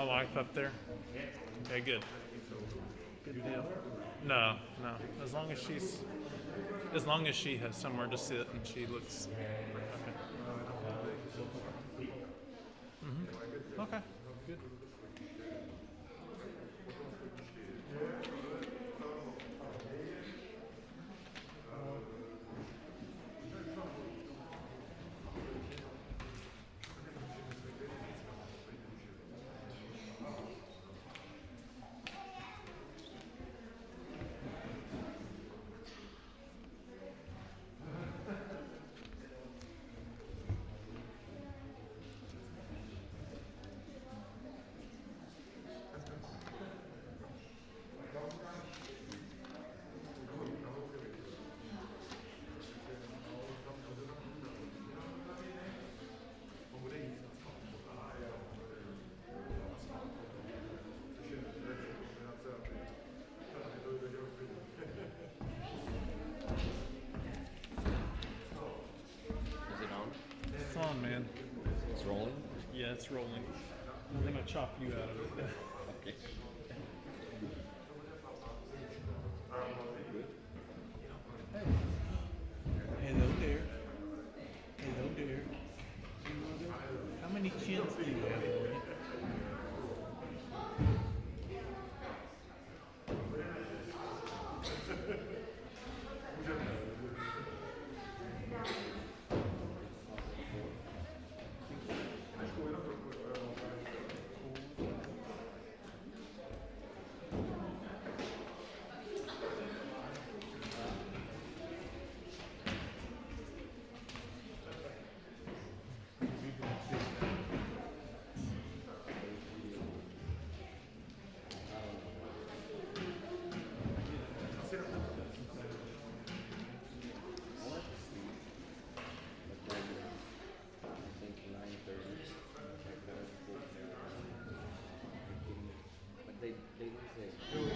My wife up there. Okay, good. Good deal. No, no. As long as she's, as long as she has somewhere to sit and she looks. Okay. hmm Okay. Good. Is it on? It's on, man. It's rolling? Yeah, it's rolling. I'm gonna chop you out of it. Okay. Hello there. Hello there. How many chins do you have, Amen.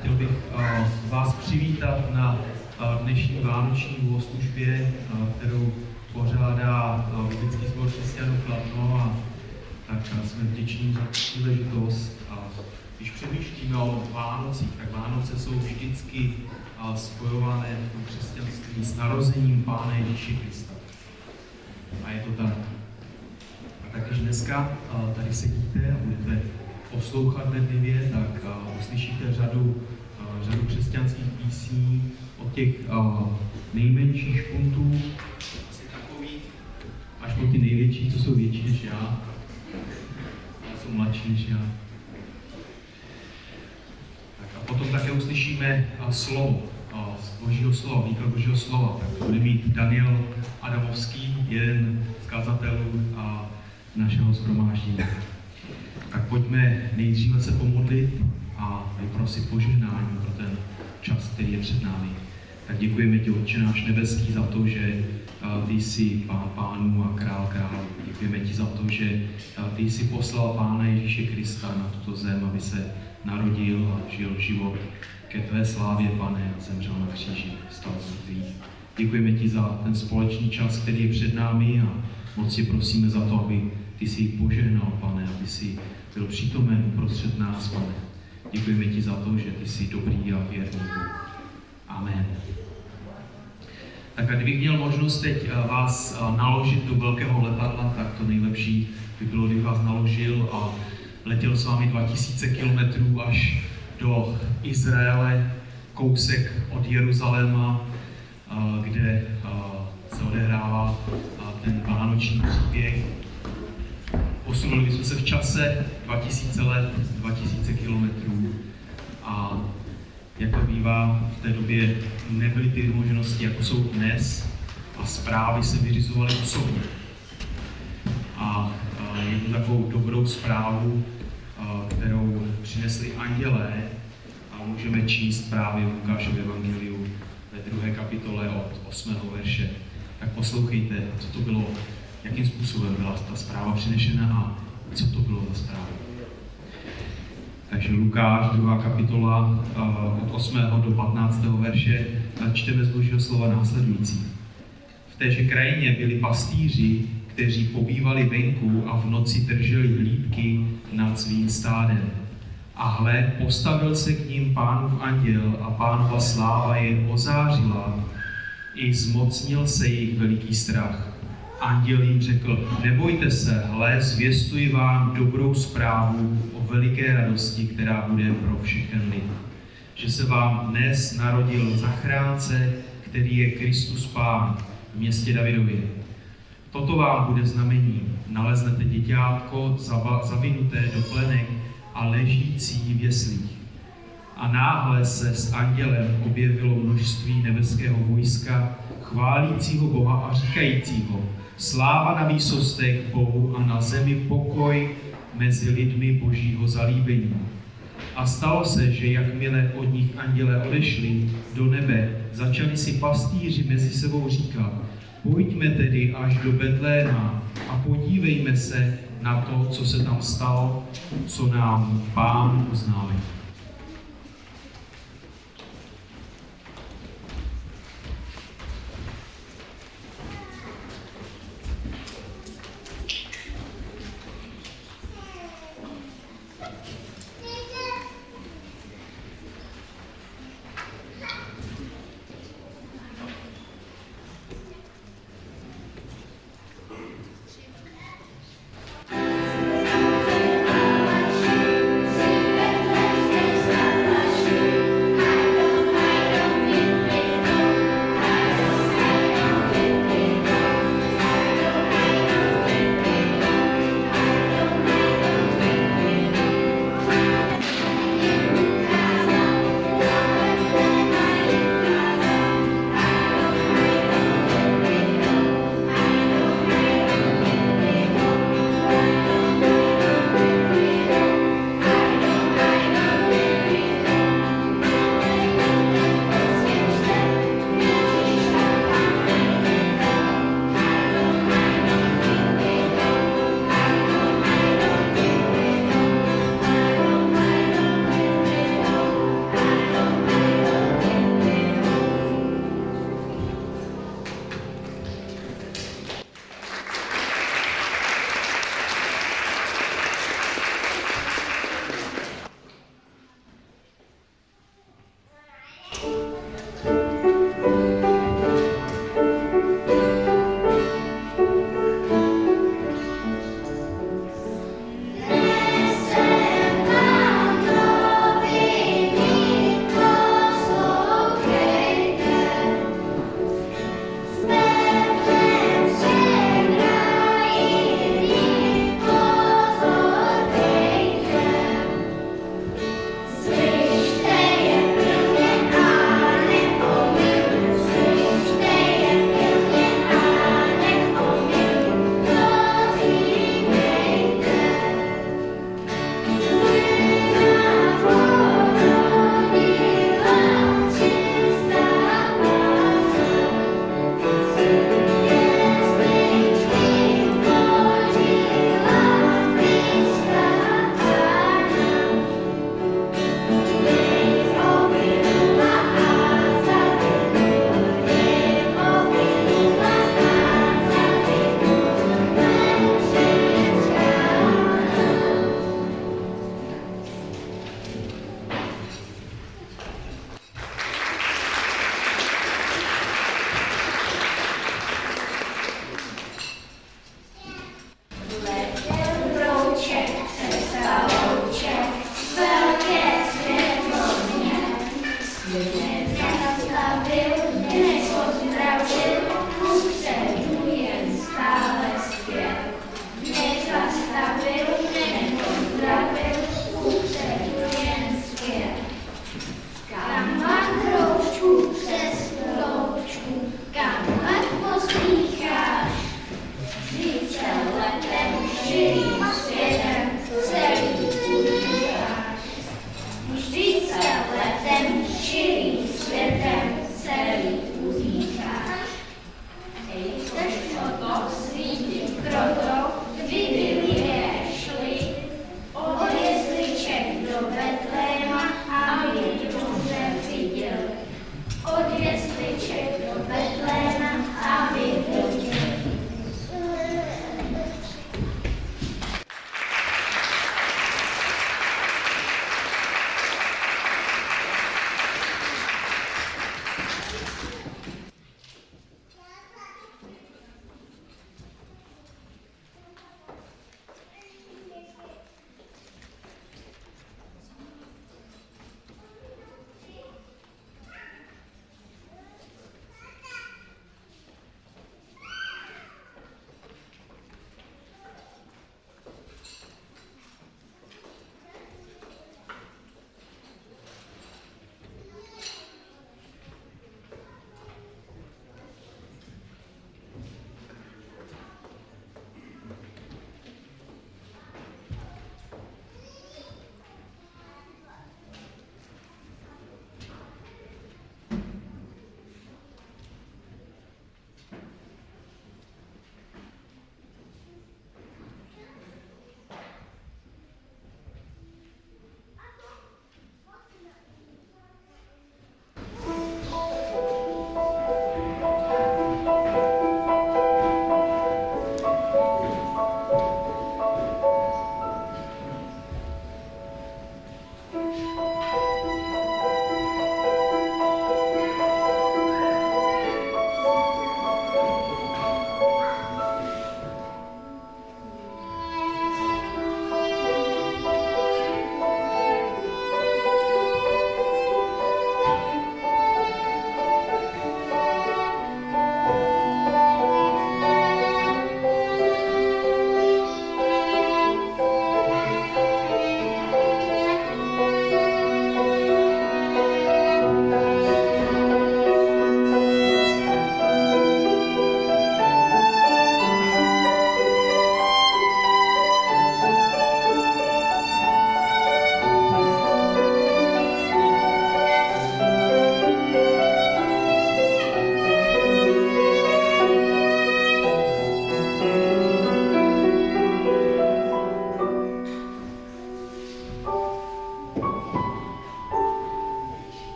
Chtěl bych uh, vás přivítat na uh, dnešní vánoční bohoslužbě, uh, kterou pořádá Biblický sbor křesťanů Kladno a tak jsme vděční za příležitost. A když přemýšlíme o Vánocích, tak Vánoce jsou vždycky spojované v křesťanství s narozením Pána Ježíše Krista. A je to tak. A tak když dneska tady sedíte a budete poslouchat bedlivě, tak uh, uslyšíte řadu, uh, řadu křesťanských písní od těch uh, nejmenších špuntů, asi takových, až po ty největší, co jsou větší než já, jsou mladší než já. Tak a potom také uslyšíme uh, slovo, z Božího slova, výklad Božího slova. Tak bude mít Daniel Adamovský, jeden z kazatelů a našeho shromáždění. Tak pojďme nejdříve se pomodlit a vyprosit požehnání pro ten čas, který je před námi. Tak děkujeme ti, Otče náš nebeský, za to, že ty jsi pán pánů a král král. Děkujeme ti za to, že ty jsi poslal Pána Ježíše Krista na tuto zem, aby se narodil a žil život ke tvé slávě, pane, a zemřel na kříži, stal z mrtvých. Děkujeme ti za ten společný čas, který je před námi a moc tě prosíme za to, aby ty jsi požehnal, pane, aby jsi byl přítomen uprostřed nás, pane. Děkujeme ti za to, že ty jsi dobrý a věrný. Amen. Tak a kdybych měl možnost teď vás naložit do velkého letadla, tak to nejlepší by bylo, kdybych vás naložil a letěl s vámi 2000 kilometrů až do Izraele, kousek od Jeruzaléma, kde se odehrává ten vánoční příběh. Posunuli bychom se v čase 2000 let, 2000 kilometrů a jak to bývá, v té době nebyly ty možnosti, jako jsou dnes a zprávy se vyřizovaly osobně. A jednu takovou dobrou zprávu, kterou přinesli andělé, a můžeme číst právě v Lukášově evangeliu ve druhé kapitole od 8. verše. Tak poslouchejte, co to bylo, jakým způsobem byla ta zpráva přinešena a co to bylo za zprávu. Takže Lukáš, druhá kapitola, od 8. do 15. verše, čteme z Božího slova následující. V téže krajině byli pastýři, kteří pobývali venku a v noci drželi hlídky nad svým stádem. A hle, postavil se k ním pánův anděl a pánova sláva je ozářila, i zmocnil se jejich veliký strach. Anděl jim řekl, nebojte se, hle, zvěstuji vám dobrou zprávu o veliké radosti, která bude pro všechen lid. Že se vám dnes narodil zachránce, který je Kristus Pán v městě Davidově. Toto vám bude znamení. Naleznete děťátko zavinuté do plenek a ležící v jeslích. A náhle se s andělem objevilo množství nebeského vojska, chválícího Boha a říkajícího, sláva na výsostech Bohu a na zemi pokoj mezi lidmi božího zalíbení. A stalo se, že jakmile od nich anděle odešli do nebe, začali si pastýři mezi sebou říkat, pojďme tedy až do Betléma a podívejme se na to, co se tam stalo, co nám pán oznámil.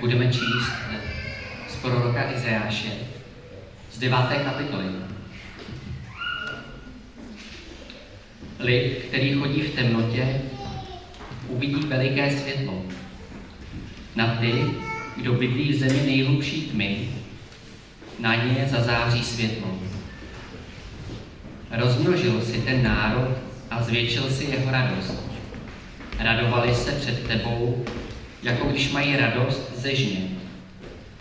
Budeme číst z proroka Izajáše z deváté kapitoly. Lid, který chodí v temnotě, uvidí veliké světlo. Na ty, kdo bydlí v zemi nejhlubší tmy, na ně zazáří světlo. Rozmnožil si ten národ a zvětšil si jeho radost. Radovali se před tebou, jako když mají radost ze žně,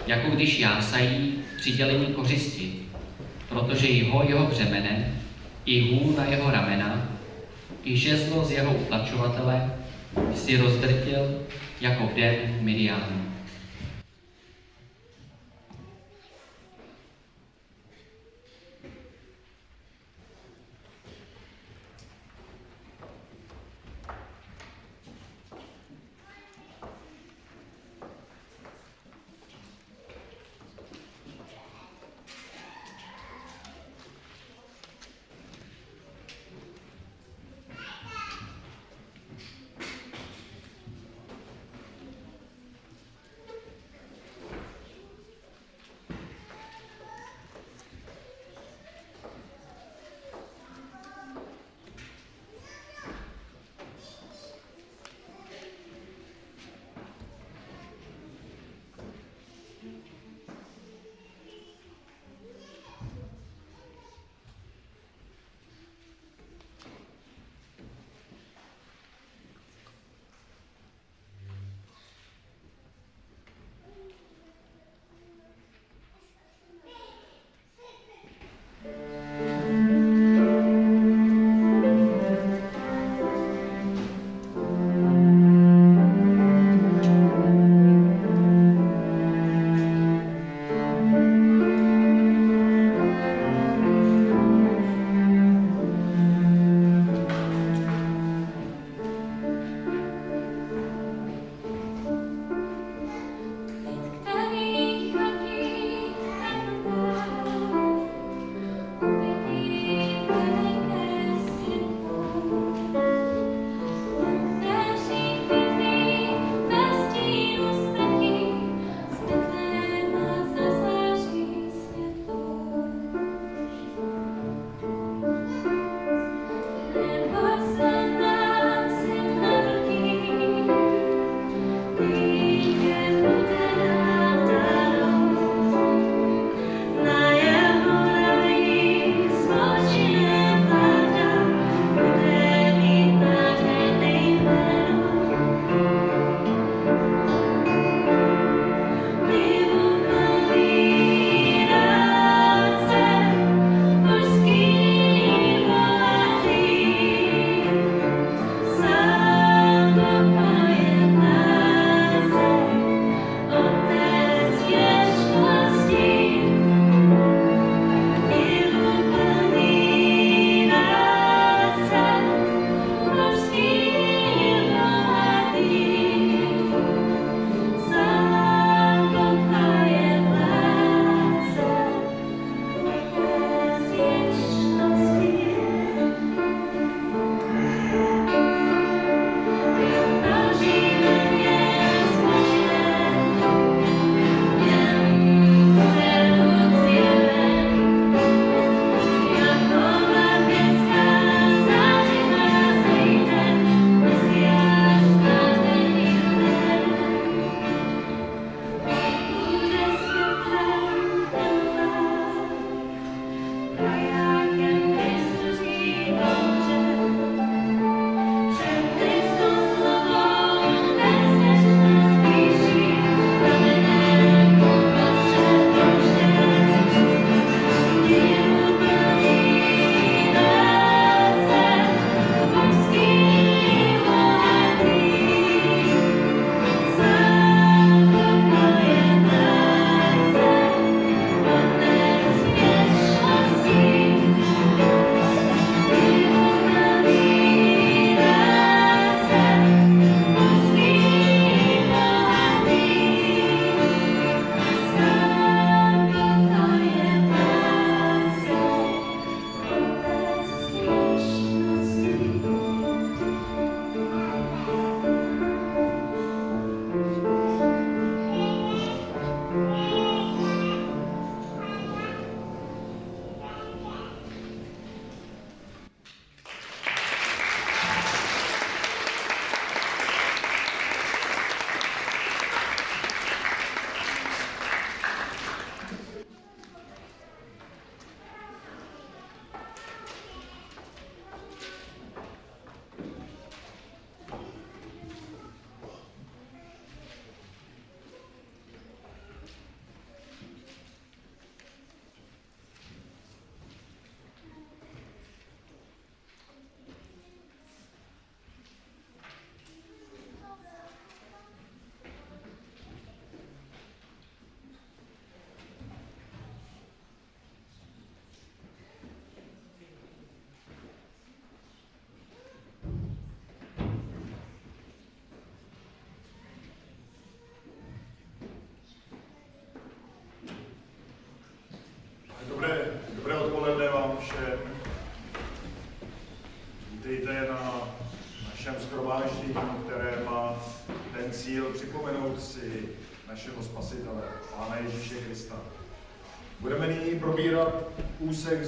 jako když jásají přidělení kořisti, protože jeho jeho břemene, i hůl na jeho ramena, i žezlo z jeho utlačovatele si rozdrtil jako v den Miriánu.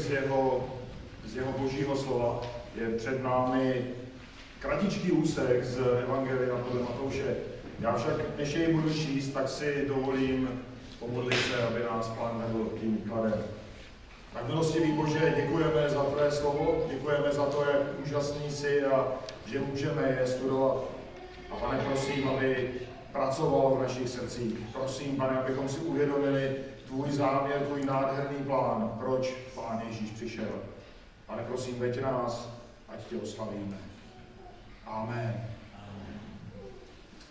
Z jeho, z jeho božího slova. Je před námi kratičký úsek z Evangelia podle Matouše. Já však, než jej budu číst, tak si dovolím pomodlit se, aby nás Pán vedl tím výkladem. Tak milostivý Bože, děkujeme za Tvé slovo, děkujeme za to, jak úžasný jsi a že můžeme je studovat. A pane, prosím, aby pracoval v našich srdcích. Prosím, pane, abychom si uvědomili tvůj záměr, tvůj nádherný plán, proč Pán Ježíš přišel. Pane, prosím, veď nás, ať tě oslavíme. Amen.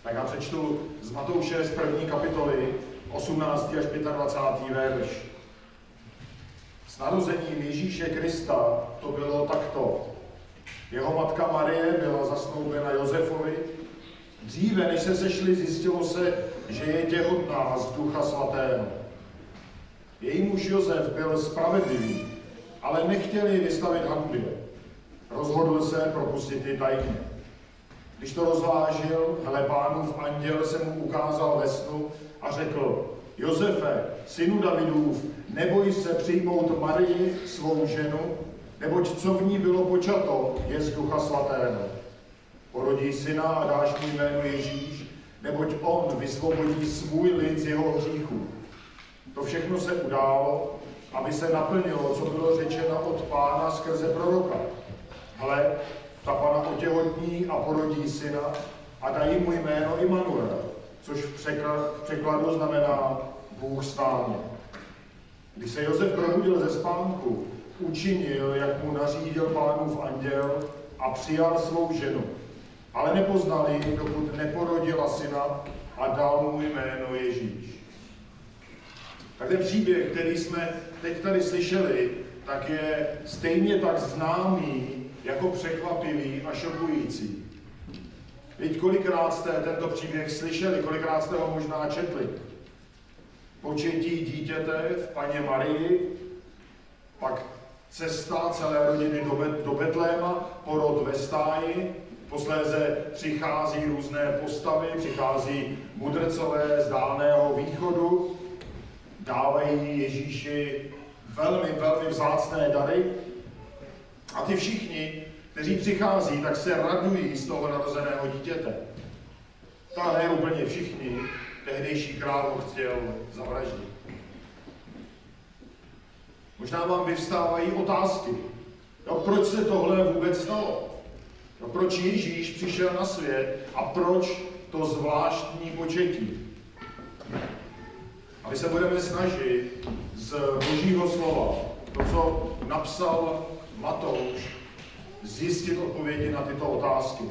Tak já přečtu z Matouše z první kapitoly 18. až 25. verš. S narozením Ježíše Krista to bylo takto. Jeho matka Marie byla zasnoubena Josefovi. Dříve, než se sešli, zjistilo se, že je těhotná z Ducha Svatého. Její muž Josef byl spravedlivý, ale nechtěli vystavit hanbě. Rozhodl se propustit ji tajně. Když to rozvážil, hele pánův anděl se mu ukázal ve snu a řekl, Josefe, synu Davidův, neboj se přijmout Marii, svou ženu, neboť co v ní bylo počato, je z Ducha Svatého. Porodí syna a dáš mu jméno Ježíš, neboť on vysvobodí svůj lid z jeho hříchů. To všechno se událo, aby se naplnilo, co bylo řečeno od pána skrze proroka. Hle, ta pana otěhotní a porodí syna a dají mu jméno Immanuel, což v překladu znamená Bůh s námi. Když se Josef probudil ze spánku, učinil, jak mu nařídil pánův anděl a přijal svou ženu. Ale nepoznal ji, dokud neporodila syna a dal mu jméno Ježíš. Tak ten příběh, který jsme teď tady slyšeli, tak je stejně tak známý jako překvapivý a šokující. Teď kolikrát jste tento příběh slyšeli, kolikrát jste ho možná četli. Početí dítěte v paně Marii, pak cesta celé rodiny do, Bet- do Betléma, porod ve stáji, posléze přichází různé postavy, přichází mudrcové z dálného východu, dávají Ježíši velmi, velmi vzácné dary, a ty všichni, kteří přichází, tak se radují z toho narozeného dítěte. Ta ne úplně všichni, tehdejší král ho chtěl zavraždit. Možná vám vyvstávají otázky. No, proč se tohle vůbec stalo? No, proč Ježíš přišel na svět a proč to zvláštní početí? A my se budeme snažit z Božího slova, to, co napsal Matouš, zjistit odpovědi na tyto otázky.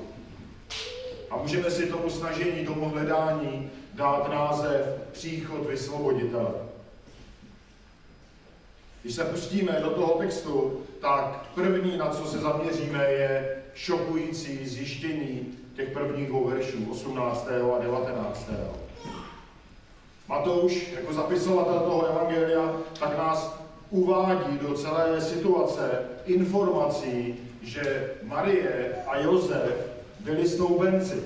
A můžeme si tomu snažení, tomu hledání dát název Příchod vysvoboditele. Když se pustíme do toho textu, tak první, na co se zaměříme, je šokující zjištění těch prvních dvou veršů, 18. a 19. Matouš, jako zapisovatel toho evangelia, tak nás uvádí do celé situace informací, že Marie a Josef byli snoubenci.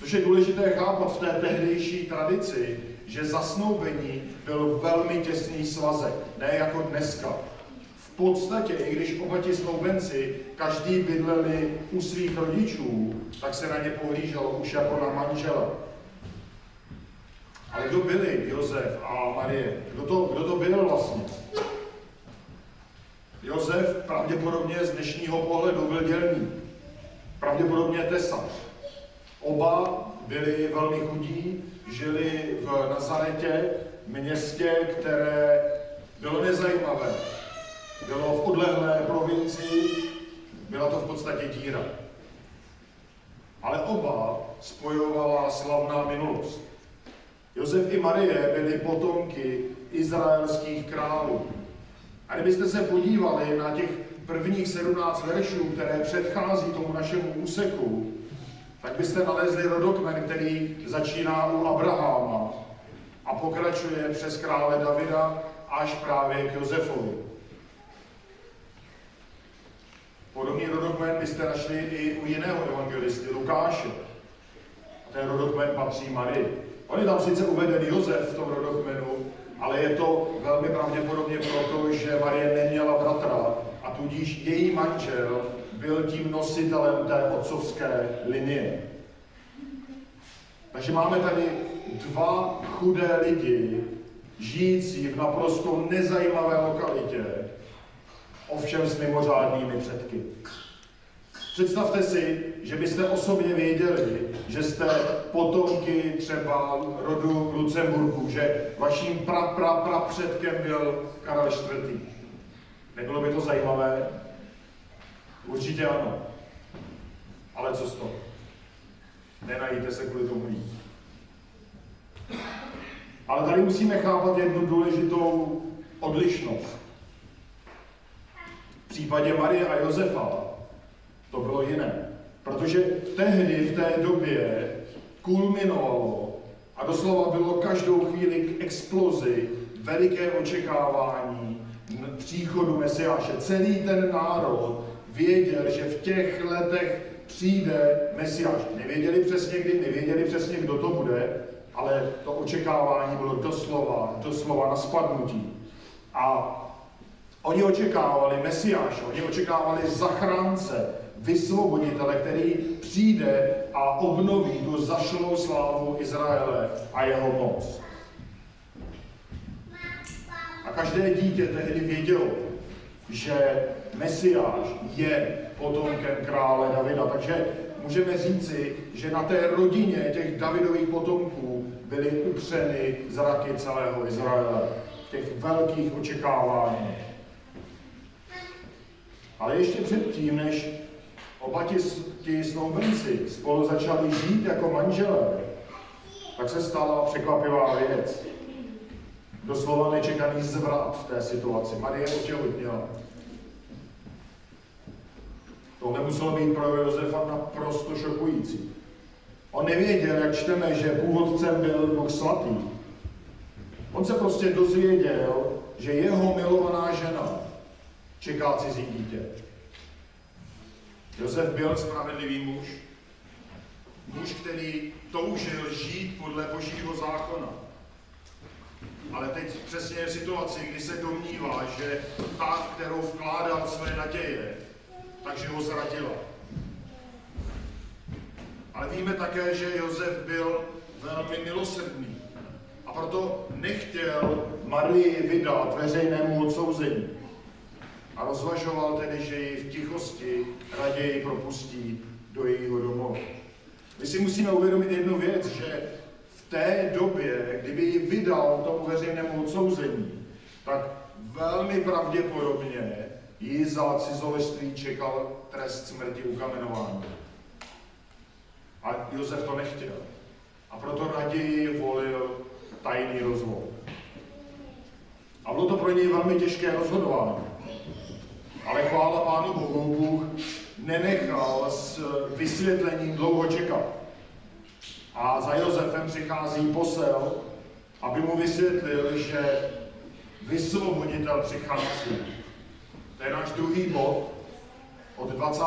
Což je důležité chápat v té tehdejší tradici, že zasnoubení byl velmi těsný svazek, ne jako dneska. V podstatě, i když oba ti snoubenci každý bydleli u svých rodičů, tak se na ně pohlíželo už jako na manžela. Ale kdo byli Josef a Marie? Kdo to, kdo to byl vlastně? Josef pravděpodobně z dnešního pohledu byl dělný. Pravděpodobně tesař. Oba byli velmi chudí, žili v Nazaretě, městě, které bylo nezajímavé. Bylo v odlehlé provincii, byla to v podstatě díra. Ale oba spojovala slavná minulost. Josef i Marie byli potomky izraelských králů. A kdybyste se podívali na těch prvních 17 veršů, které předchází tomu našemu úseku, tak byste nalezli rodokmen, který začíná u Abraháma a pokračuje přes krále Davida až právě k Josefovi. Podobný rodokmen byste našli i u jiného evangelisty, Lukáše. ten rodokmen patří Marii. On je tam sice uveden Josef v tom rodokmenu, ale je to velmi pravděpodobně proto, že Marie neměla bratra a tudíž její manžel byl tím nositelem té otcovské linie. Takže máme tady dva chudé lidi, žijící v naprosto nezajímavé lokalitě, ovšem s mimořádnými předky. Představte si, že byste osobně věděli, že jste potomky třeba rodu Lucemburku, že vaším pra, pra, pra předkem byl Karel IV. Nebylo by to zajímavé? Určitě ano. Ale co z toho? Nenajíte se kvůli tomu jít. Ale tady musíme chápat jednu důležitou odlišnost. V případě Marie a Josefa to bylo jiné. Protože tehdy, v té době, kulminovalo a doslova bylo každou chvíli k explozi veliké očekávání příchodu Mesiáše. Celý ten národ věděl, že v těch letech přijde Mesiáš. Nevěděli přesně kdy, nevěděli přesně, kdo to bude, ale to očekávání bylo doslova, doslova na spadnutí. A oni očekávali Mesiáše, oni očekávali zachránce, vysvoboditele, který přijde a obnoví tu zašlou slávu Izraele a jeho moc. A každé dítě tehdy vědělo, že Mesiáš je potomkem krále Davida. Takže můžeme říci, že na té rodině těch Davidových potomků byly upřeny zraky celého Izraele v těch velkých očekáváních. Ale ještě předtím, než oba ti, ti snoubenci spolu začali žít jako manželé, tak se stala překvapivá věc. Doslova nečekaný zvrat v té situaci. Marie otěhotněla. Tohle muselo být pro Josefa naprosto šokující. On nevěděl, jak čteme, že původcem byl Bůh svatý. On se prostě dozvěděl, že jeho milovaná žena čeká cizí dítě. Josef byl spravedlivý muž, muž, který toužil žít podle božího zákona. Ale teď přesně v situaci, kdy se domnívá, že ta, kterou vkládal své naděje, takže ho zradila. Ale víme také, že Josef byl velmi milosrdný a proto nechtěl Marii vydat veřejnému odsouzení. A rozvažoval tedy, že ji v tichosti raději propustí do jejího domova. My si musíme uvědomit jednu věc, že v té době, kdyby ji vydal tomu veřejnému odsouzení, tak velmi pravděpodobně ji za cizoleství čekal trest smrti ukamenování. A Josef to nechtěl. A proto raději volil tajný rozvod. A bylo to pro něj velmi těžké rozhodování. Ale chvála Pánu Bohu, Bůh nenechal s vysvětlením dlouho čekat. A za Josefem přichází posel, aby mu vysvětlil, že vysvoboditel přichází. To je náš druhý bod od 20.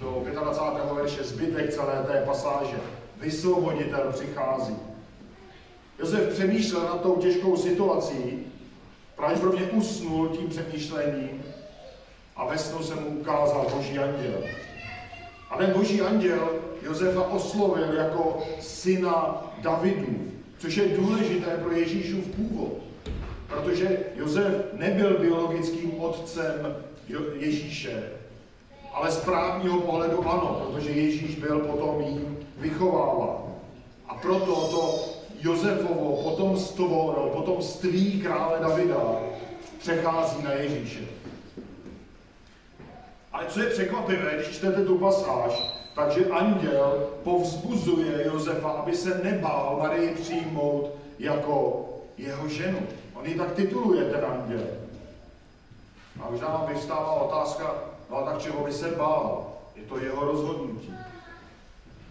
do 25. verše, zbytek celé té pasáže. Vysvoboditel přichází. Josef přemýšlel nad tou těžkou situací, pravděpodobně usnul tím přemýšlením a ve snu se mu ukázal boží anděl. A ten boží anděl Josefa oslovil jako syna Davidu, což je důležité pro Ježíšův původ. Protože Josef nebyl biologickým otcem Ježíše, ale z právního pohledu ano, protože Ježíš byl potom jím vychováván. A proto to Josefovo potomstvo, no, potomství krále Davida přechází na Ježíše. Ale co je překvapivé, když čtete tu pasáž, takže anděl povzbuzuje Josefa, aby se nebál Marii přijmout jako jeho ženu. On ji tak tituluje, ten anděl. A už nám vyvstává otázka, no a tak čeho by se bál? Je to jeho rozhodnutí.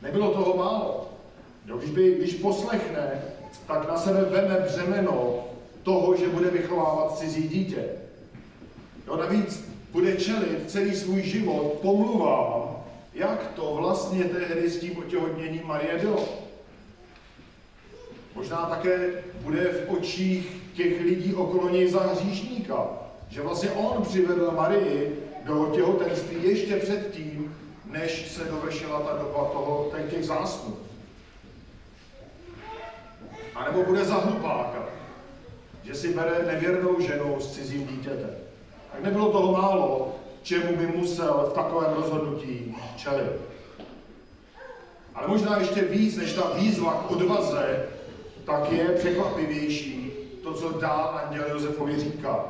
Nebylo toho málo. Jo, když, by, když poslechne, tak na sebe veme břemeno toho, že bude vychovávat cizí dítě. Jo, navíc bude čelit celý svůj život pomluvám, jak to vlastně tehdy s tím otěhotněním Marie bylo. Možná také bude v očích těch lidí okolo něj za hříšníka, že vlastně on přivedl Marii do těhotenství ještě předtím, než se dovršila ta doba toho, těch zásnů. A nebo bude za hlupáka, že si bere nevěrnou ženu s cizím dítětem. Tak nebylo toho málo, čemu by musel v takovém rozhodnutí čelit. Ale možná ještě víc, než ta výzva k odvaze, tak je překvapivější to, co dál anděl Josefovi říká.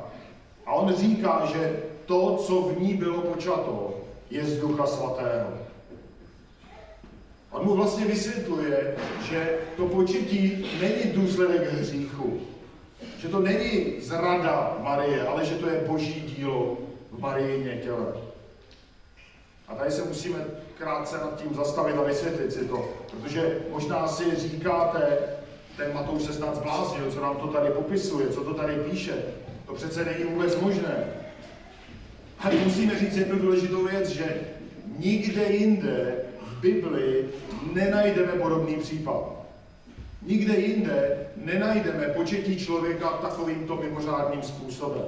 A on říká, že to, co v ní bylo počato, je z Ducha Svatého. On mu vlastně vysvětluje, že to početí není důsledek hříchu, že to není zrada Marie, ale že to je boží dílo v Marijině těle. A tady se musíme krátce nad tím zastavit a vysvětlit si to, protože možná si říkáte, ten Matouš se snad zbláznil, co nám to tady popisuje, co to tady píše. To přece není vůbec možné. A musíme říct jednu důležitou věc, že nikde jinde v Bibli nenajdeme podobný případ. Nikde jinde nenajdeme početí člověka takovýmto mimořádným způsobem.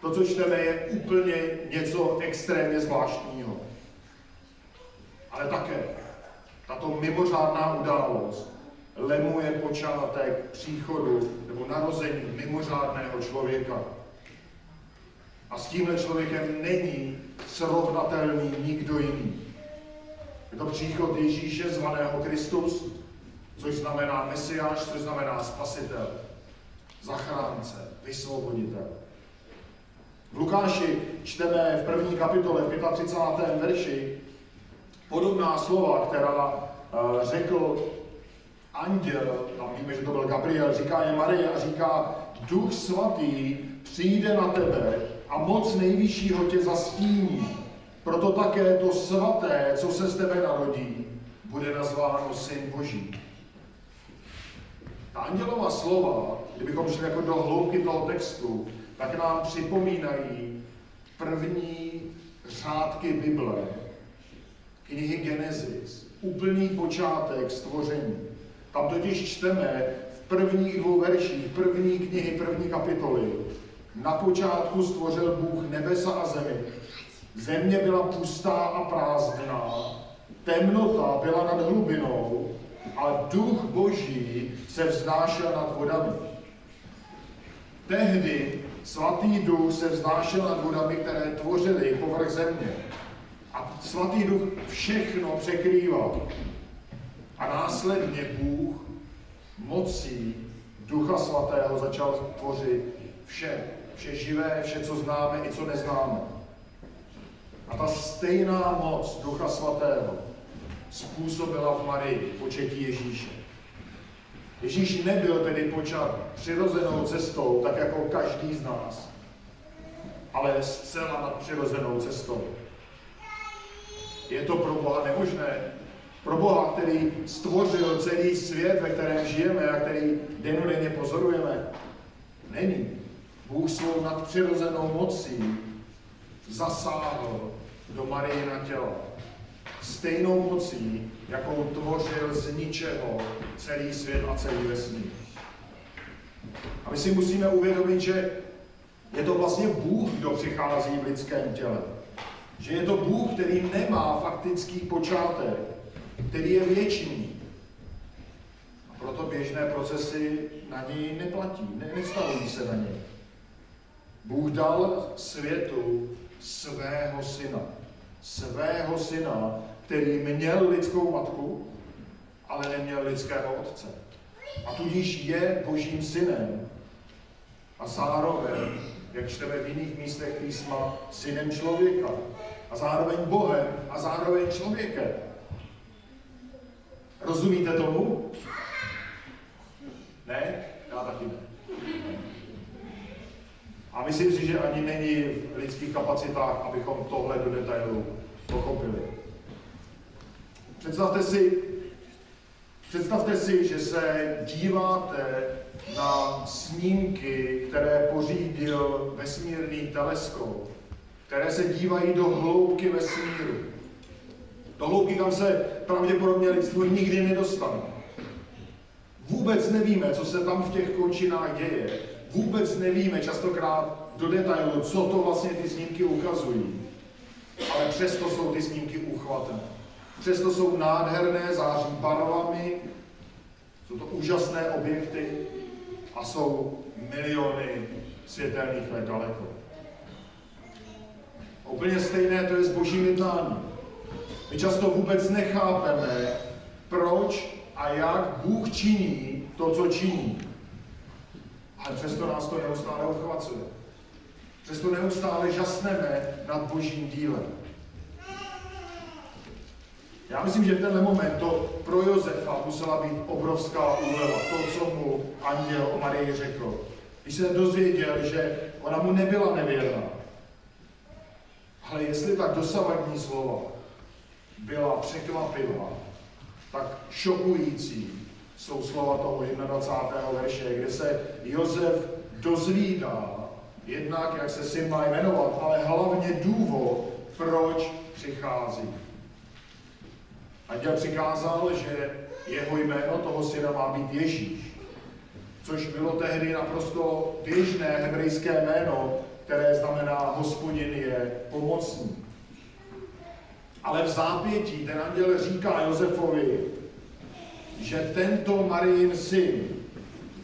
To, co čteme, je úplně něco extrémně zvláštního. Ale také tato mimořádná událost lemuje počátek příchodu nebo narození mimořádného člověka. A s tímhle člověkem není srovnatelný nikdo jiný. Je to příchod Ježíše zvaného Kristus, což znamená Mesiáš, což znamená Spasitel, zachránce, vysvoboditel. V Lukáši čteme v první kapitole, v 35. verši, podobná slova, která uh, řekl anděl, tam víme, že to byl Gabriel, říká je Marie a říká, Duch svatý přijde na tebe a moc nejvyššího tě zastíní. Proto také to svaté, co se z tebe narodí, bude nazváno Syn Boží. Ta andělova slova, kdybychom šli jako do hloubky toho textu, tak nám připomínají první řádky Bible, knihy Genesis, úplný počátek stvoření. Tam totiž čteme v prvních dvou verších první knihy, první kapitoly, na počátku stvořil Bůh nebesa a zemi. Země byla pustá a prázdná, temnota byla nad hlubinou a duch boží se vznášel nad vodami. Tehdy svatý duch se vznášel nad vodami, které tvořily povrch země. A svatý duch všechno překrýval. A následně Bůh mocí Ducha Svatého začal tvořit vše vše živé, vše, co známe i co neznáme. A ta stejná moc Ducha Svatého způsobila v Marii početí Ježíše. Ježíš nebyl tedy počat přirozenou cestou, tak jako každý z nás, ale zcela nad přirozenou cestou. Je to pro Boha nemožné? Pro Boha, který stvořil celý svět, ve kterém žijeme a který denodenně pozorujeme? Není. Bůh svou nadpřirozenou mocí zasáhl do Marijina těla. Stejnou mocí, jakou tvořil z ničeho celý svět a celý vesmír. A my si musíme uvědomit, že je to vlastně Bůh, kdo přichází v lidském těle. Že je to Bůh, který nemá faktický počátek, který je věčný. A proto běžné procesy na něj neplatí, ne, nestavují se na něj. Bůh dal světu svého syna. Svého syna, který měl lidskou matku, ale neměl lidského otce. A tudíž je božím synem. A zároveň, jak čteme v jiných místech písma, synem člověka. A zároveň Bohem a zároveň člověkem. Rozumíte tomu? Ne? Já taky ne. A myslím si, že ani není v lidských kapacitách, abychom tohle do detailu pochopili. Představte si, představte si, že se díváte na snímky, které pořídil vesmírný teleskop, které se dívají do hloubky vesmíru. Do hloubky, kam se pravděpodobně lidstvo nikdy nedostane. Vůbec nevíme, co se tam v těch končinách děje. Vůbec nevíme častokrát do detailu, co to vlastně ty snímky ukazují. Ale přesto jsou ty snímky uchvatné. Přesto jsou nádherné, září barvami, jsou to úžasné objekty a jsou miliony světelných let daleko. A úplně stejné to je s božím jednáním. My často vůbec nechápeme, proč a jak Bůh činí to, co činí. Ale přesto nás to neustále odchvacuje. Přesto neustále žasneme nad božím dílem. Já myslím, že v tenhle moment to pro Josefa musela být obrovská úleva, to, co mu anděl o Marii řekl. Když se dozvěděl, že ona mu nebyla nevěrná. Ale jestli tak dosavadní slova byla překvapivá, tak šokující jsou slova toho 21. verše, kde se Josef dozvídá jednak, jak se syn má jmenovat, ale hlavně důvod, proč přichází. Anděl přikázal, že jeho jméno toho syna má být Ježíš, což bylo tehdy naprosto běžné hebrejské jméno, které znamená hospodin je pomocný. Ale v zápětí ten anděl říká Josefovi, že tento Marijin syn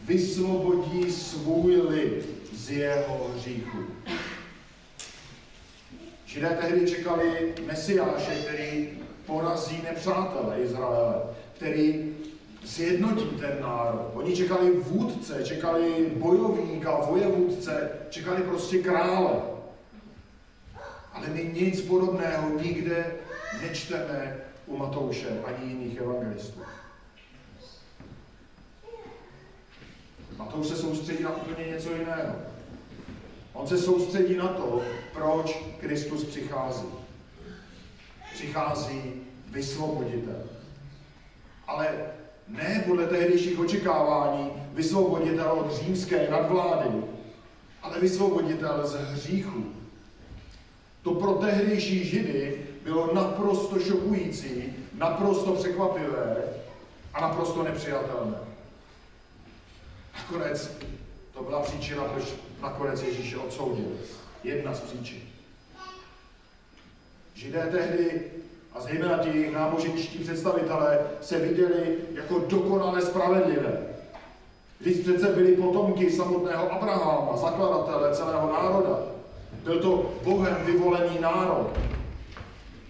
vysvobodí svůj lid z jeho hříchu. Židé tehdy čekali Mesiáše, který porazí nepřátele Izraele, který sjednotí ten národ. Oni čekali vůdce, čekali bojovníka, vojevůdce, čekali prostě krále. Ale my nic podobného nikde nečteme u Matouše ani jiných evangelistů. Matouš se soustředí na úplně něco jiného. On se soustředí na to, proč Kristus přichází. Přichází vysvoboditel. Ale ne podle tehdejších očekávání vysvoboditel od římské nadvlády, ale vysvoboditel z hříchu. To pro tehdejší židy bylo naprosto šokující, naprosto překvapivé a naprosto nepřijatelné. Nakonec to byla příčina, proč nakonec Ježíše odsoudil. Jedna z příčin. Židé tehdy, a zejména ti jejich náboženští představitelé, se viděli jako dokonale spravedlivé. Když přece byli potomky samotného Abraháma, zakladatele celého národa. Byl to Bohem vyvolený národ.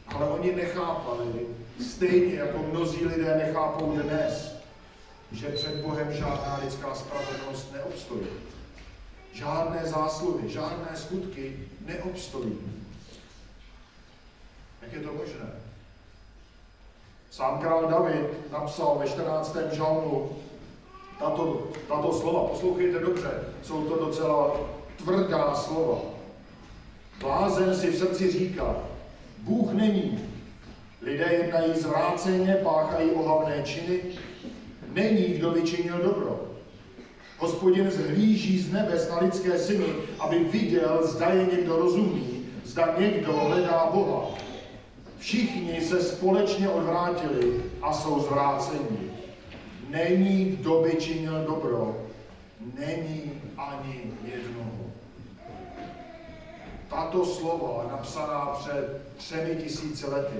Ale oni nechápali, stejně jako mnozí lidé nechápou dnes, že před Bohem žádná lidská spravedlnost neobstojí. Žádné zásluhy, žádné skutky neobstojí. Jak je to možné? Sám král David napsal ve 14. žalmu tato, tato slova. Poslouchejte dobře, jsou to docela tvrdá slova. Blázen si v srdci říká, Bůh není. Lidé jednají zvráceně, páchají ohavné činy, není, kdo vyčinil dobro. Hospodin zhlíží z nebes na lidské syny, aby viděl, zda je někdo rozumný, zda někdo hledá Boha. Všichni se společně odvrátili a jsou zvráceni. Není, kdo by činil dobro, není ani jednoho. Tato slova, napsaná před třemi tisíci lety,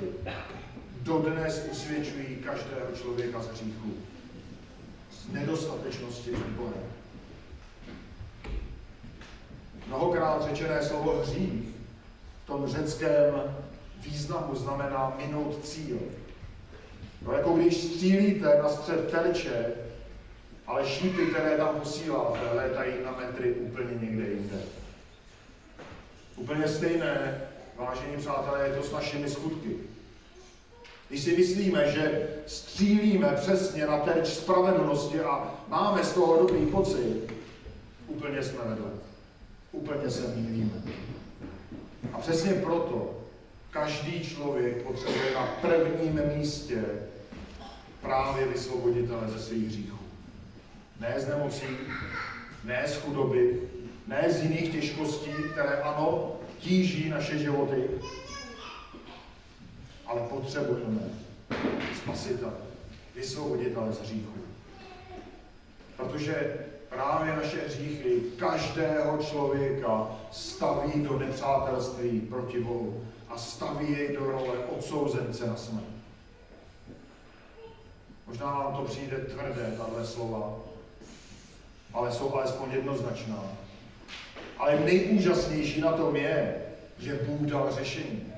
dodnes usvědčují každého člověka z hříchu, z nedostatečnosti Bohem. Mnohokrát řečené slovo hřích v tom řeckém významu znamená minout cíl. No jako když střílíte na střed terče, ale šípy, které tam posíláte, létají na metry úplně někde jinde. Úplně stejné, vážení přátelé, je to s našimi skutky. Když si myslíme, že střílíme přesně na terč spravedlnosti a máme z toho dobrý pocit, úplně jsme vedle. Úplně se mýlíme. A přesně proto každý člověk potřebuje na prvním místě právě vysvoboditele ze svých hříchů. Ne z nemocí, ne z chudoby, ne z jiných těžkostí, které ano, tíží naše životy, ale potřebujeme spasitele, vysvoboditele z hříchu. Protože právě naše hříchy každého člověka staví do nepřátelství proti Bohu a staví jej do role odsouzence na smrt. Možná vám to přijde tvrdé, tahle slova, ale jsou alespoň jednoznačná. Ale nejúžasnější na tom je, že Bůh dal řešení.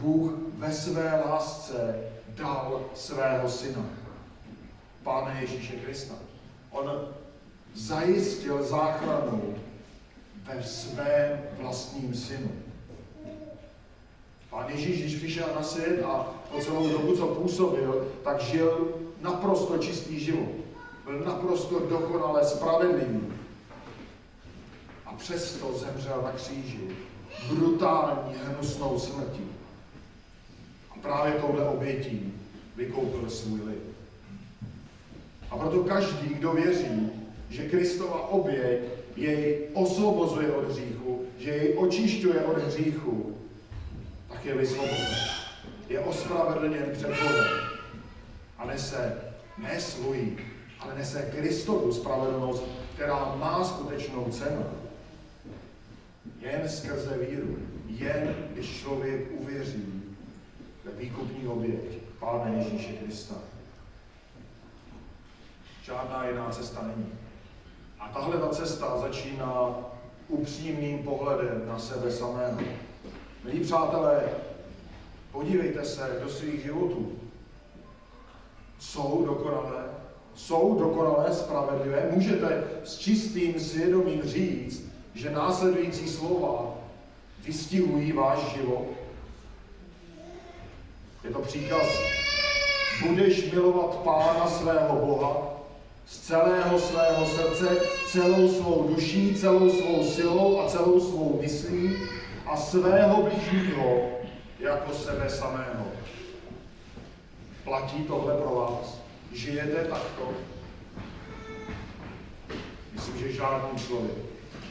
Bůh ve své lásce dal svého syna, Pána Ježíše Krista. On zajistil záchranu ve svém vlastním synu. Pán Ježíš, když přišel na svět a po celou dobu, co působil, tak žil naprosto čistý život. Byl naprosto dokonale spravedlivý. A přesto zemřel na kříži brutální, hnusnou smrtí. A právě touhle obětí vykoupil svůj lid. A proto každý, kdo věří, že Kristova oběť jej osvobozuje od hříchu, že jej očišťuje od hříchu, je vysvobozen. Je ospravedlněn před Bohem. A nese ne svůj, ale nese Kristovu spravedlnost, která má skutečnou cenu. Jen skrze víru, jen když člověk uvěří ve výkupní oběť Pána Ježíše Krista. Žádná jiná cesta není. A tahle ta cesta začíná upřímným pohledem na sebe samého. Milí přátelé, podívejte se do svých životů. Jsou dokonalé? Jsou dokonalé, spravedlivé? Můžete s čistým svědomím říct, že následující slova vystihují váš život? Je to příkaz, budeš milovat Pána svého Boha z celého svého srdce, celou svou duší, celou svou silou a celou svou myslí a svého blížního jako sebe samého. Platí tohle pro vás? Žijete takto? Myslím, že žádný člověk.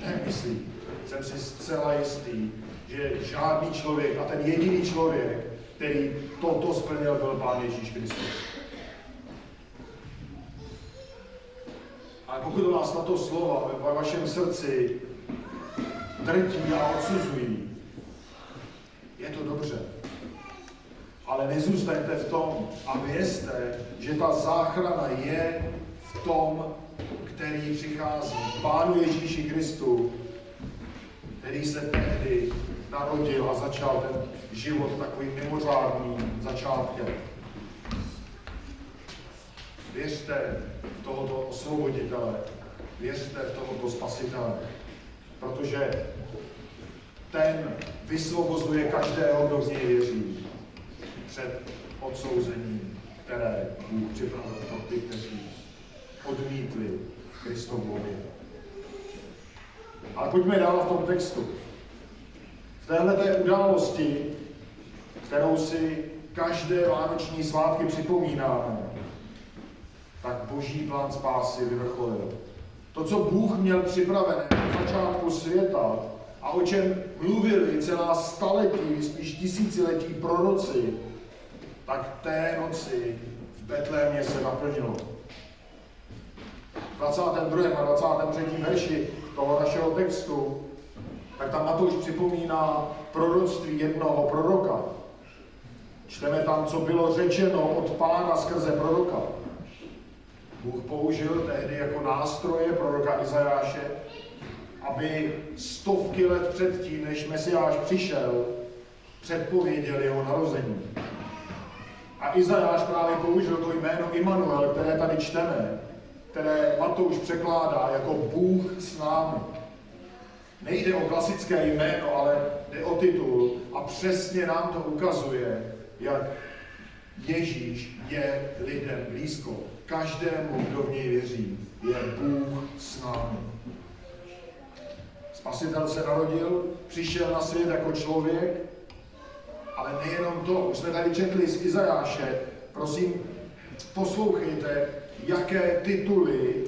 Nemyslím. Jsem si zcela jistý, že žádný člověk a ten jediný člověk, který toto splnil, byl Pán Ježíš Kristus. Ale pokud vás tato slova ve vašem srdci drtí a odsuzují, je to dobře. Ale nezůstaňte v tom a vězte, že ta záchrana je v tom, který přichází, Pánu Ježíši Kristu, který se tehdy narodil a začal ten život takovým mimořádným začátkem. Věřte v tohoto osvoboditele, věřte v tohoto spasitele, protože ten vysvobozuje každého, kdo v něj věří před odsouzením, které Bůh připravil pro ty, kteří odmítli Kristovu oběť. Ale pojďme dál v tom textu. V téhle události, kterou si každé vánoční svátky připomínáme, tak boží plán spásy vyvrcholil. To, co Bůh měl připravené na začátku světa a o čem mluvili celá staletí, spíš tisíciletí proroci, tak té noci v Betlémě se naplnilo. V 22. a 23. verši toho našeho textu, tak tam Matouš připomíná proroctví jednoho proroka. Čteme tam, co bylo řečeno od pána skrze proroka. Bůh použil tehdy jako nástroje proroka Izajáše, aby stovky let předtím, než Mesiáš přišel, předpověděl jeho narození. A Izajáš právě použil to jméno Immanuel, které tady čteme, které Matouš překládá jako Bůh s námi. Nejde o klasické jméno, ale jde o titul a přesně nám to ukazuje, jak Ježíš je lidem blízko. Každému, kdo v něj věří, je Bůh s námi. Spasitel se narodil, přišel na svět jako člověk, ale nejenom to, už jsme tady četli z Izajáše, prosím, poslouchejte, jaké tituly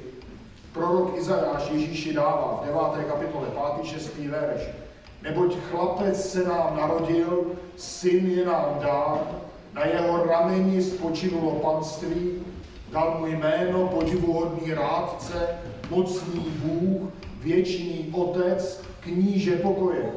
prorok Izajáš Ježíši dává v 9. kapitole, 5. 6. verš. Neboť chlapec se nám narodil, syn je nám dán, na jeho rameni spočinulo panství, dal mu jméno podivuhodný rádce, mocný Bůh, věčný otec, kníže pokoje.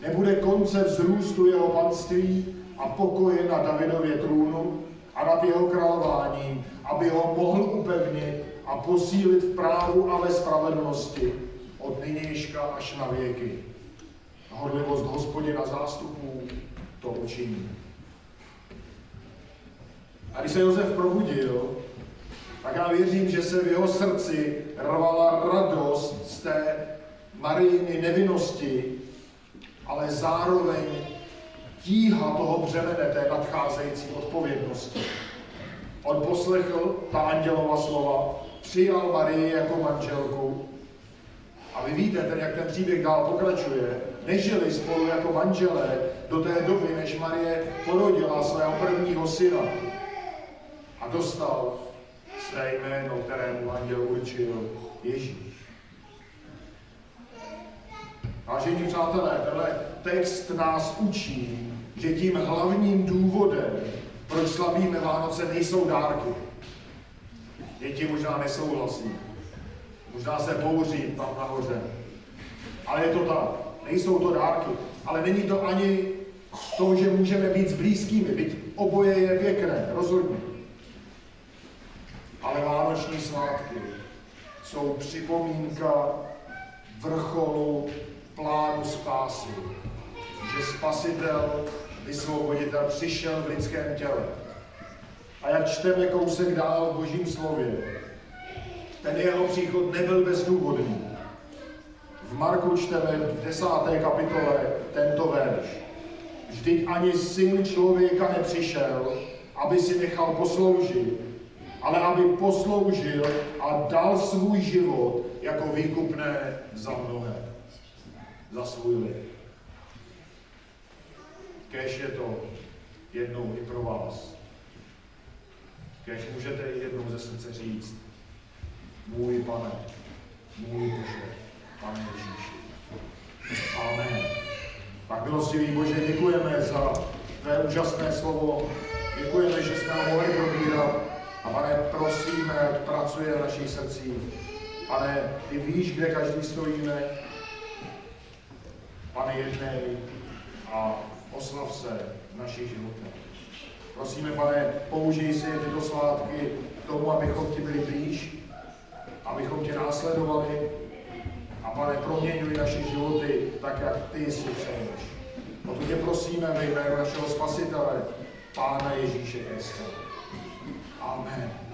Nebude konce vzrůstu jeho panství a pokoje na Davidově trůnu a nad jeho králováním, aby ho mohl upevnit a posílit v právu a ve spravedlnosti od nynějška až na věky. Horlivost hospodina zástupů to učiní. A když se Josef probudil, tak já věřím, že se v jeho srdci rvala radost z té Marijiny nevinnosti, ale zároveň tíha toho břemene té nadcházející odpovědnosti. On poslechl ta andělova slova, přijal Marii jako manželku. A vy víte, ten, jak ten příběh dál pokračuje, nežili spolu jako manželé do té doby, než Marie porodila svého prvního syna. A dostal své jméno, kterému anděl určil Ježíš. Vážení přátelé, tenhle text nás učí, že tím hlavním důvodem, proč slavíme Vánoce, nejsou dárky. Děti možná nesouhlasí. Možná se bouří tam nahoře. Ale je to tak. Nejsou to dárky. Ale není to ani to, že můžeme být s blízkými. Byť oboje je pěkné, rozhodně. Ale Vánoční svátky jsou připomínka vrcholu plánu spásy. Že spasitel, vysvoboditel přišel v lidském těle. A jak čteme kousek dál v Božím slově, ten jeho příchod nebyl bezdůvodný. V Marku čteme v desáté kapitole tento verš. Vždyť ani syn člověka nepřišel, aby si nechal posloužit, ale aby posloužil a dal svůj život jako výkupné za mnohé. Za svůj lid. Kéž je to jednou i pro vás. Kéž můžete jednou ze srdce říct, můj pane, můj Bože, pane Ježíši. Amen. Tak milostivý Bože, děkujeme za tvé úžasné slovo. Děkujeme, že jsme ho mohli probírat. A pane, prosíme, pracuje v našich srdcích. Pane, ty víš, kde každý stojíme. Pane, jednej a oslav se v našich životech. Prosíme, pane, použij si tyto svátky k tomu, abychom ti byli blíž, abychom tě následovali a pane, proměňuj naše životy tak, jak ty si přeješ. O to tě prosíme ve jménu našeho Spasitele, Pána Ježíše Krista. Amen.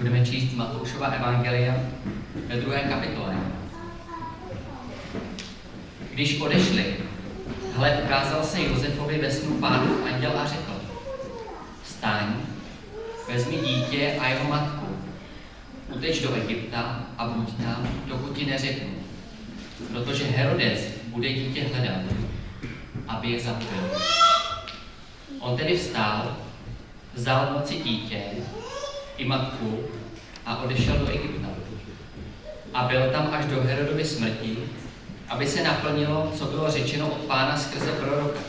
Budeme číst Matoušova Evangelia ve druhé kapitole. Když odešli, hle, ukázal se Josefovi ve snu pánův anděl a řekl, vstaň, vezmi dítě a jeho matku, uteč do Egypta a buď tam, dokud ti neřeknu, protože Herodes bude dítě hledat, aby je zabil. On tedy vstál, vzal moci dítě i matku a odešel do Egypta. A byl tam až do Herodovy smrti, aby se naplnilo, co bylo řečeno od pána skrze proroka.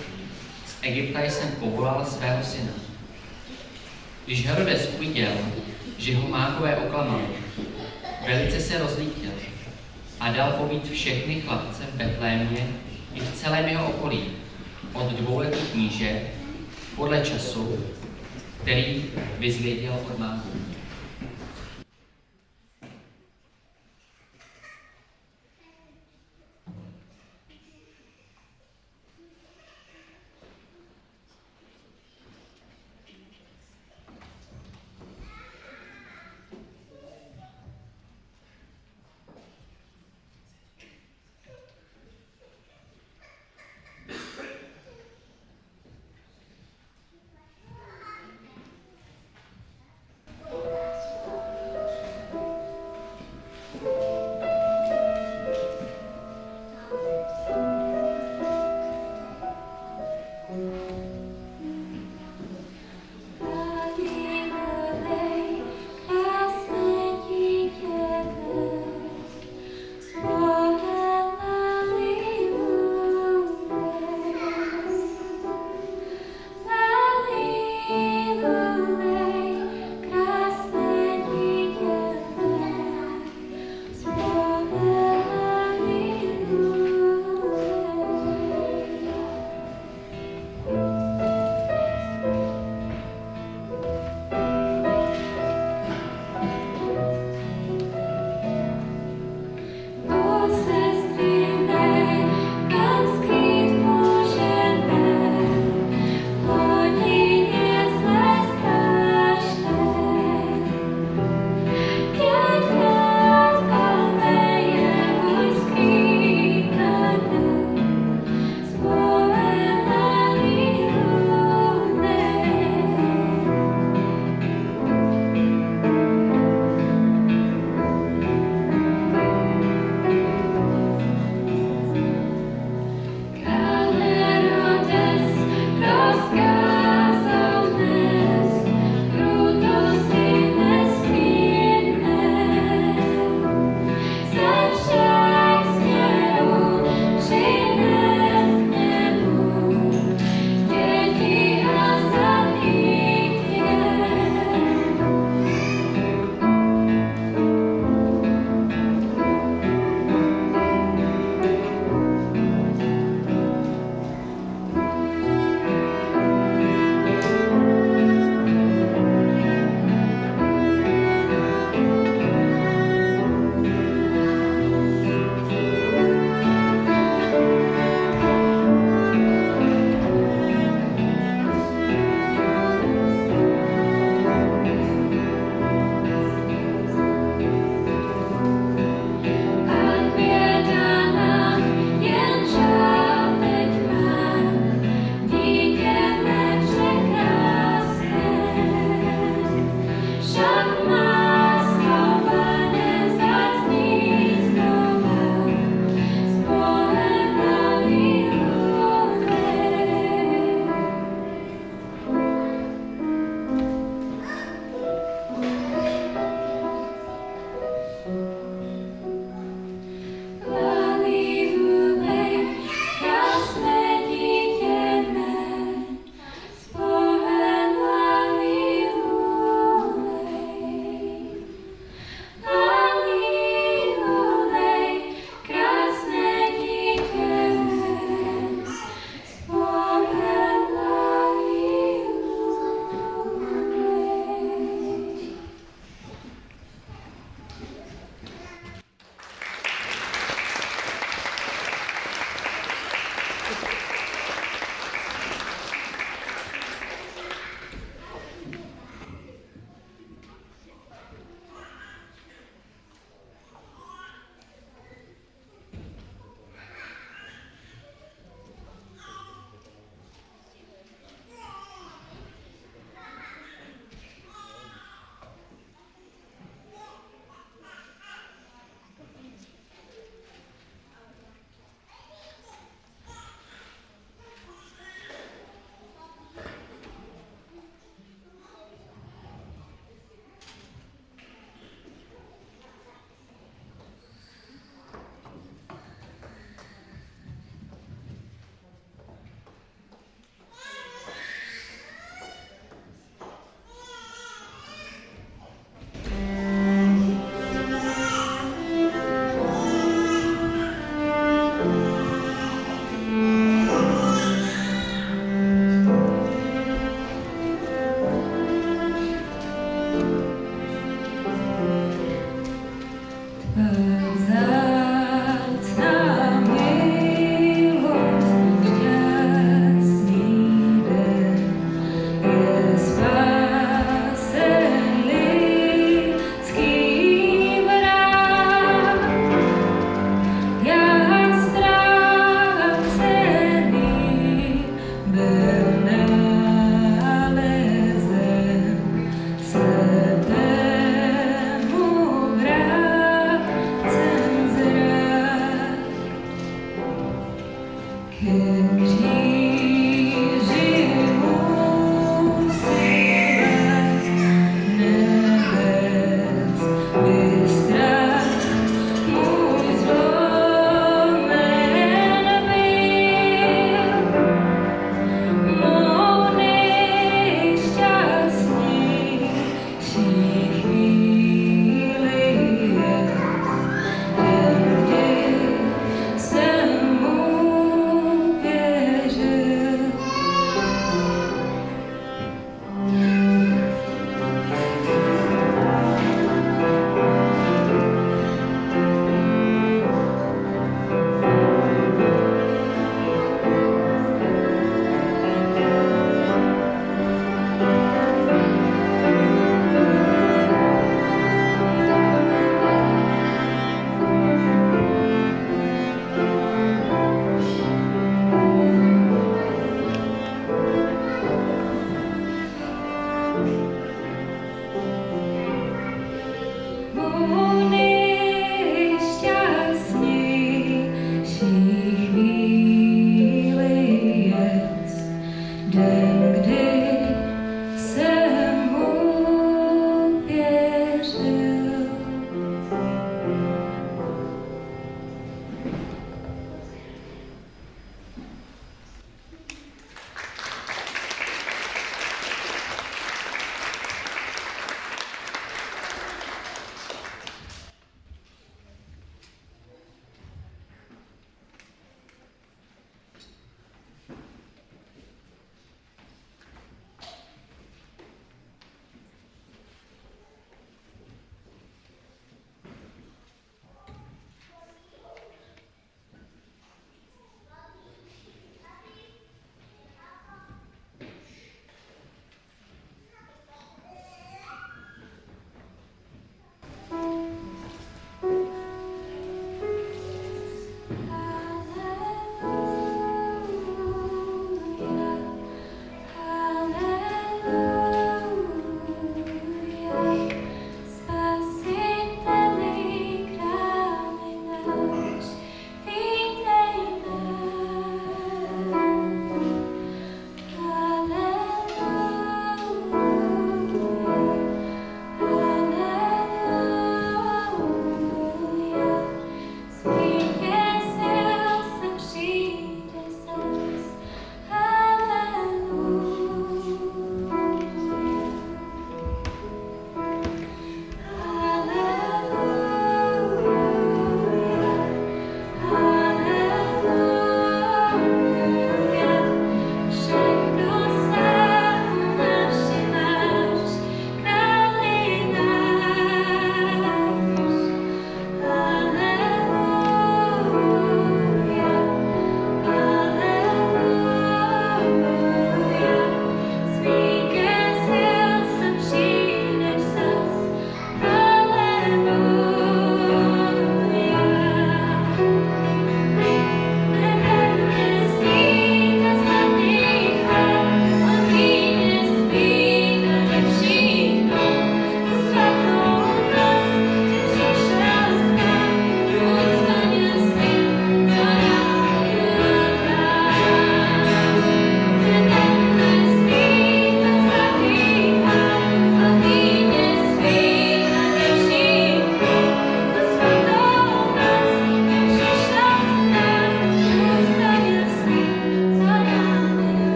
Z Egypta jsem povolal svého syna. Když Herodes uviděl, že ho mágové oklamali, velice se rozlítil a dal pobít všechny chlapce v Betlémě i v celém jeho okolí, od dvouletých kníže, podle času, který vyzvěděl od mágů.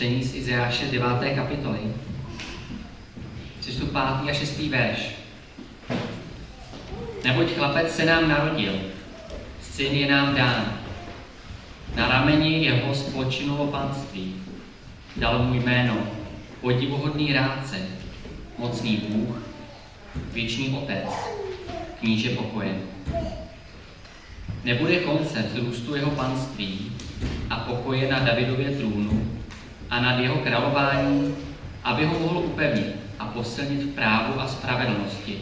Čtení z Izajáše 9. kapitoly. Přečtu pátý a šestý verš. Neboť chlapec se nám narodil, syn je nám dán. Na rameni jeho spočinulo panství. Dal mu jméno, podivuhodný rádce, mocný Bůh, věčný otec, kníže pokoje. Nebude konce vzrůstu jeho panství a pokoje na Davidově trůnu a nad jeho králování, aby ho mohl upevnit a posilnit v právu a spravedlnosti.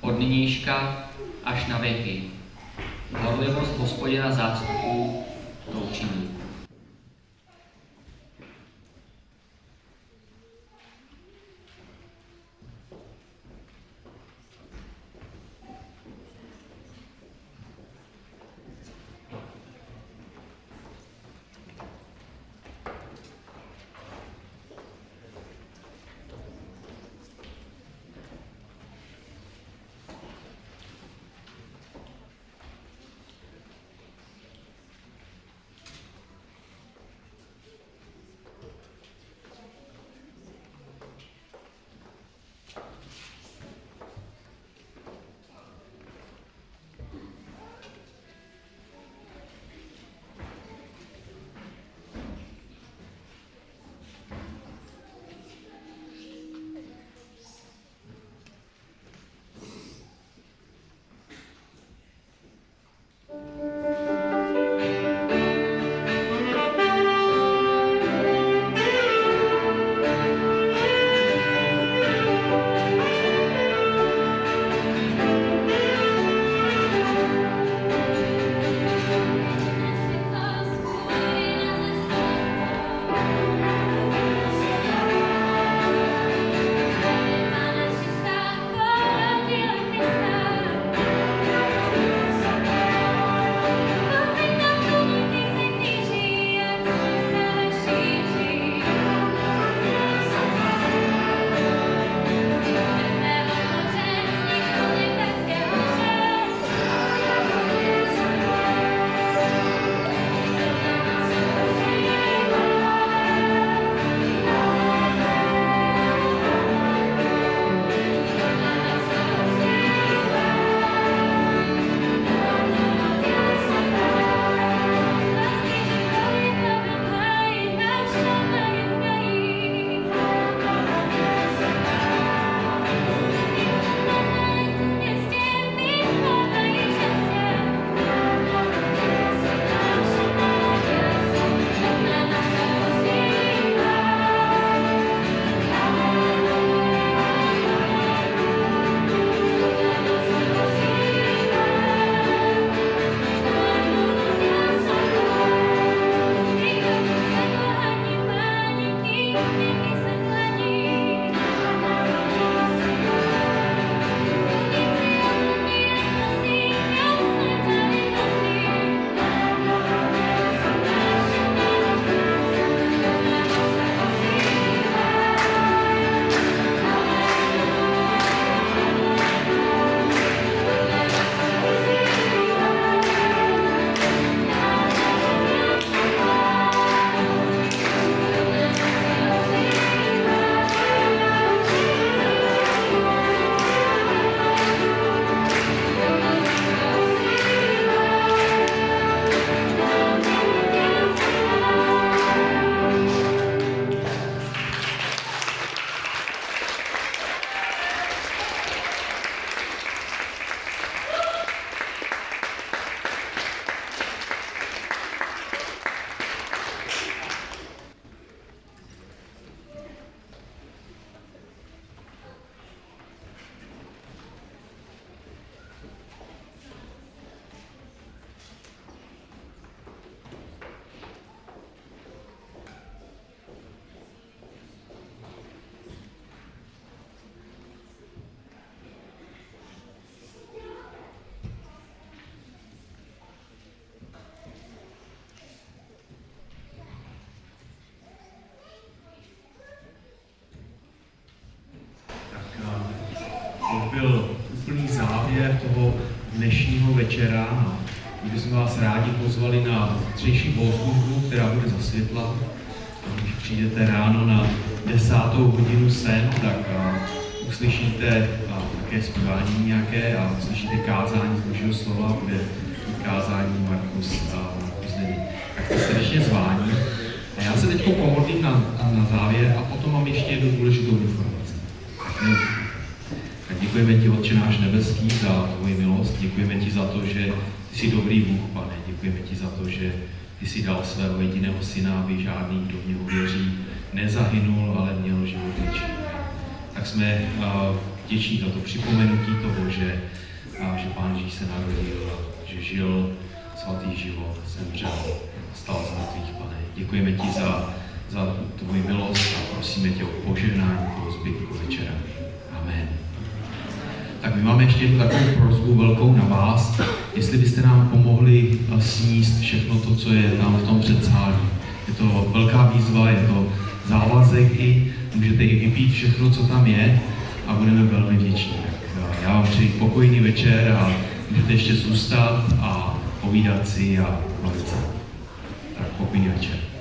Od nynějška až na věky. Horlivost hospodina zástupů dnešního večera. My bychom vás rádi pozvali na zítřejší bohoslužbu, která bude za světla. Když přijdete ráno na desátou hodinu sem, tak a, uslyšíte a, také zpívání nějaké a uslyšíte kázání z Božího slova, bude kázání Markus, a, Markus Denny. Tak jste srdečně zváni. A já se teď pomodlím na, na závěr a potom mám ještě jednu důležitou informaci. Tak ne- tak děkujeme ti, Otče náš nebeský, za tvoji milost. Děkujeme ti za to, že ty jsi dobrý Bůh, pane. Děkujeme ti za to, že ty jsi dal svého jediného syna, aby žádný, kdo v něho věří, nezahynul, ale měl život věčný. Tak jsme uh, vděční za to připomenutí toho, že, uh, že Pán Ježíš se narodil, že žil svatý život, zemřel, stal z mrtvých, pane. Děkujeme ti za, za tvoji milost a prosíme tě o požehnání toho zbytku večera. Amen. Tak my máme ještě jednu takovou prozbu velkou na vás, jestli byste nám pomohli eh, sníst všechno to, co je tam v tom předsálí. Je to velká výzva, je to závazek i, můžete i vypít všechno, co tam je a budeme velmi vděční. Eh, já vám přeji pokojný večer a můžete ještě zůstat a povídat si a bavit se. Tak pokojný večer.